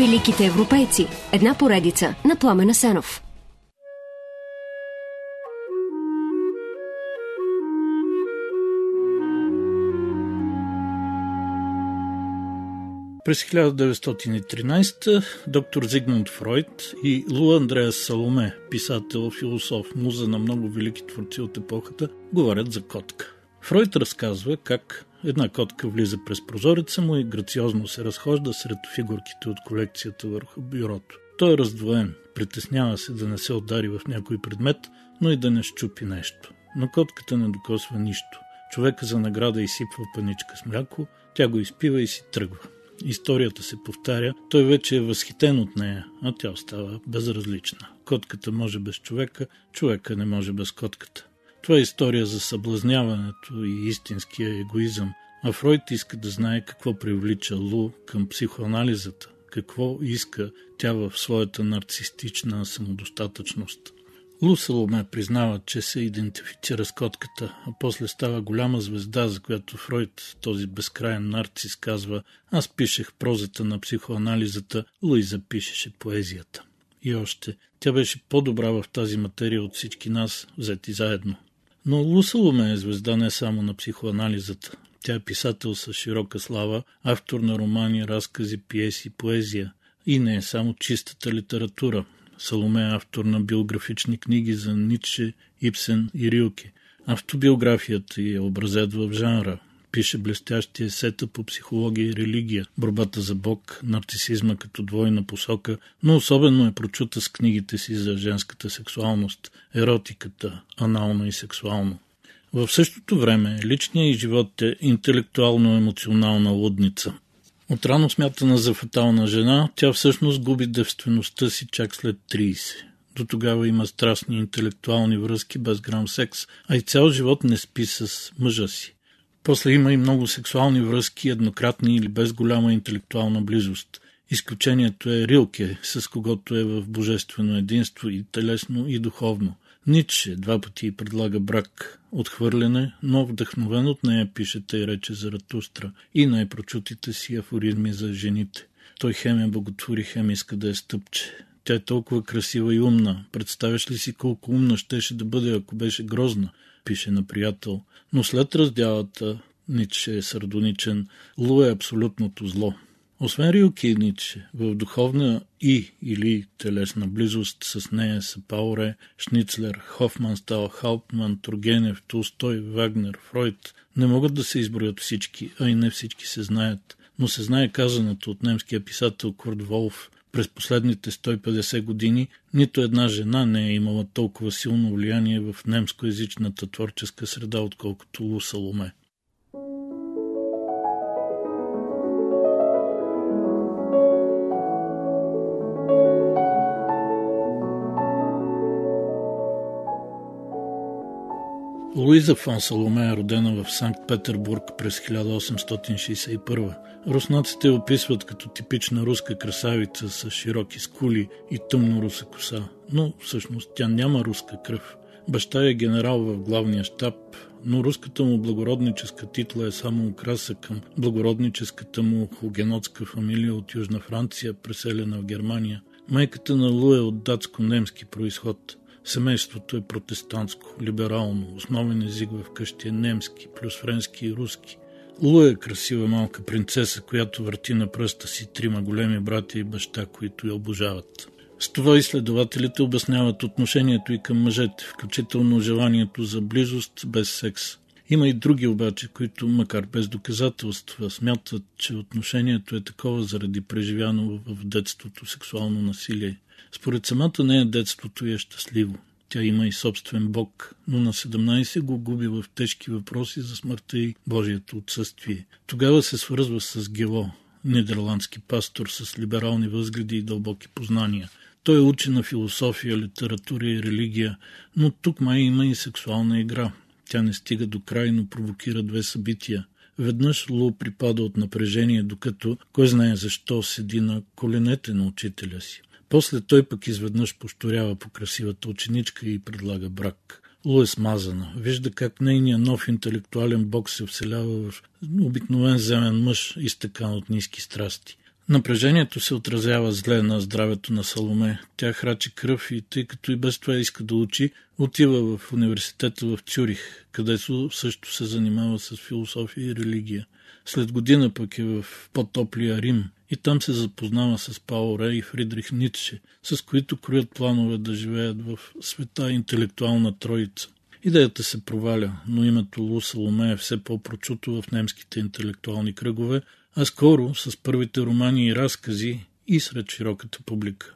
Великите европейци. Една поредица на Пламена Сенов. През 1913 доктор Зигмунд Фройд и Лу Андреас Саломе, писател, философ, муза на много велики творци от епохата, говорят за котка. Фройд разказва как една котка влиза през прозореца му и грациозно се разхожда сред фигурките от колекцията върху бюрото. Той е раздвоен, притеснява се да не се удари в някой предмет, но и да не щупи нещо. Но котката не докосва нищо. Човека за награда изсипва паничка с мляко, тя го изпива и си тръгва. Историята се повтаря, той вече е възхитен от нея, а тя остава безразлична. Котката може без човека, човека не може без котката. Това е история за съблазняването и истинския егоизъм, а Фройд иска да знае какво привлича Лу към психоанализата, какво иска тя в своята нарцистична самодостатъчност. Лу Саломе признава, че се идентифицира с котката, а после става голяма звезда, за която Фройд, този безкрайен нарцис, казва «Аз пишех прозата на психоанализата, Луиза пишеше поезията». И още, тя беше по-добра в тази материя от всички нас, взети заедно. Но Лу Саломе е звезда не само на психоанализата. Тя е писател с широка слава, автор на романи, разкази, пиеси, поезия. И не е само чистата литература – Саломе е автор на биографични книги за Ницше, Ипсен и Рилке. Автобиографията е образец в жанра. Пише блестящи есета по психология и религия, борбата за Бог, нарцисизма като двойна посока, но особено е прочута с книгите си за женската сексуалност, еротиката, анално и сексуално. В същото време личният и живот е интелектуално-емоционална лудница – Отрано смятана за фатална жена, тя всъщност губи девствеността си чак след 30. До тогава има страстни интелектуални връзки без грам секс, а и цял живот не спи с мъжа си. После има и много сексуални връзки, еднократни или без голяма интелектуална близост. Изключението е Рилке, с когото е в божествено единство и телесно и духовно. Ницше два пъти предлага брак, отхвърляне, но вдъхновен от нея пишете и рече за Ратустра и най-прочутите си афоризми за жените. Той хем е боготвори, хем иска да е стъпче. Тя е толкова красива и умна. Представяш ли си колко умна щеше да бъде, ако беше грозна? Пише на приятел. Но след раздялата, Ницше е сардоничен, Лу е абсолютното зло. Освен Рилки и Ницше, в духовна и или телесна близост с нея са Пауре, Шницлер, Хофманстал, Хаупман, Тургенев, Толстой, Вагнер, Фройд. Не могат да се изброят всички, а и не всички се знаят. Но се знае казаното от немския писател Курт Волф – през последните 150 години нито една жена не е имала толкова силно влияние в немскоязичната творческа среда, отколкото Лу Саломе. Луиза фон Саломе е родена в Санкт-Петербург през 1861. Руснаците описват като типична руска красавица с широки скули и тъмно руса коса, но всъщност тя няма руска кръв. Баща е генерал в главния щаб, но руската му благородническа титла е само украса към благородническата му хугенотска фамилия от Южна Франция, преселена в Германия. Майката на Лу е от датско-немски происход – Семейството е протестантско, либерално, основен език в къщи е немски, плюс френски и руски. Лу е красива малка принцеса, която върти на пръста си трима големи брати и баща, които я обожават. С това изследователите обясняват отношението и към мъжете, включително желанието за близост без секс. Има и други обаче, които, макар без доказателства, смятат, че отношението е такова заради преживяно в детството сексуално насилие. Според самата нея детството е щастливо. Тя има и собствен бог, но на 17 го губи в тежки въпроси за смъртта и Божието отсъствие. Тогава се свързва с Гело, нидерландски пастор с либерални възгледи и дълбоки познания. Той е учи на философия, литература и религия, но тук май има и сексуална игра. Тя не стига до край, но провокира две събития. Веднъж Лу припада от напрежение, докато кой знае защо седи на коленете на учителя си. После той пък изведнъж пошторява по красивата ученичка и предлага брак. Лу е смазана. Вижда как нейният нов интелектуален бог се вселява в обикновен земен мъж, изтъкан от ниски страсти. Напрежението се отразява зле на здравето на Саломе. Тя храчи кръв и тъй като и без това иска да учи, отива в университета в Цюрих, където също се занимава с философия и религия. След година пък е в по-топлия Рим и там се запознава с Пао Ре и Фридрих Ницше, с които кроят планове да живеят в света интелектуална троица. Идеята се проваля, но името Лу Саломе е все по-прочуто в немските интелектуални кръгове, а скоро с първите романи и разкази и сред широката публика.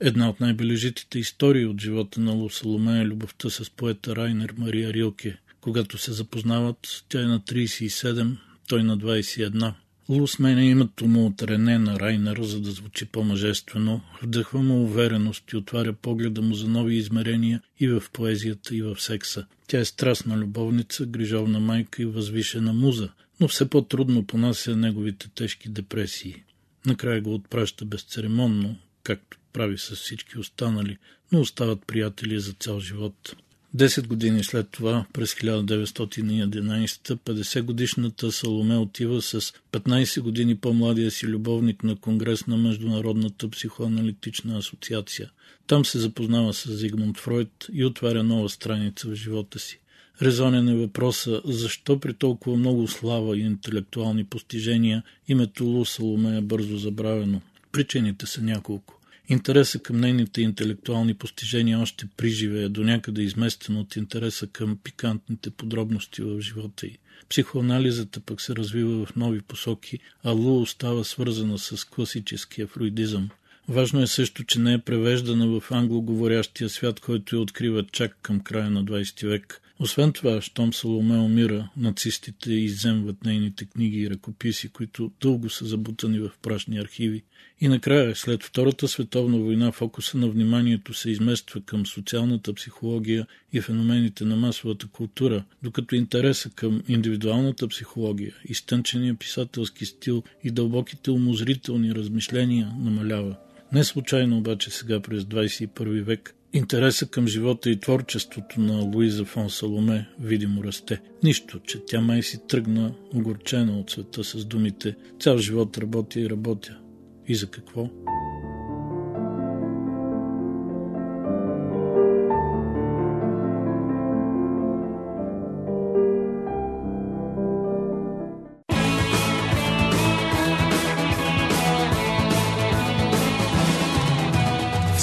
Една от най-бележитите истории от живота на Лу Саломе е любовта с поета Райнер Мария Рилке. Когато се запознават, тя е на 37, той на 21. Лу сменя името му от Рене на Райнер, за да звучи по-мъжествено, вдъхва му увереност и отваря погледа му за нови измерения и в поезията, и в секса. Тя е страстна любовница, грижовна майка и възвишена муза, но все по-трудно понася неговите тежки депресии. Накрая го отпраща безцеремонно, както прави с всички останали, но остават приятели за цял живот. Десет години след това, през 1911, 50-годишната Саломе отива с 15 години по-младия си любовник на конгрес на Международната психоаналитична асоциация. Там се запознава с Зигмунд Фройд и отваря нова страница в живота си. Резонен е въпроса, защо при толкова много слава и интелектуални постижения името Лу Саломе е бързо забравено. Причините са няколко. Интереса към нейните интелектуални постижения още приживе до някъде изместен от интереса към пикантните подробности в живота й. Психоанализата пък се развива в нови посоки, а Лу остава свързана с класическия фруидизъм. Важно е също, че не е превеждана в англоговорящия свят, който я открива чак към края на 20 век. Освен това, щом Саломе умира, нацистите изземват нейните книги и ръкописи, които дълго са забутани в прашни архиви. И накрая, след Втората световна война, фокуса на вниманието се измества към социалната психология и феномените на масовата култура, докато интереса към индивидуалната психология, изтънчения писателски стил и дълбоките умозрителни размишления намалява. Не случайно обаче сега през 21 век Интереса към живота и творчеството на Луиза фон Саломе видимо расте. Нищо, че тя май си тръгна огорчена от света с думите «Цял живот работя и работя». И за какво?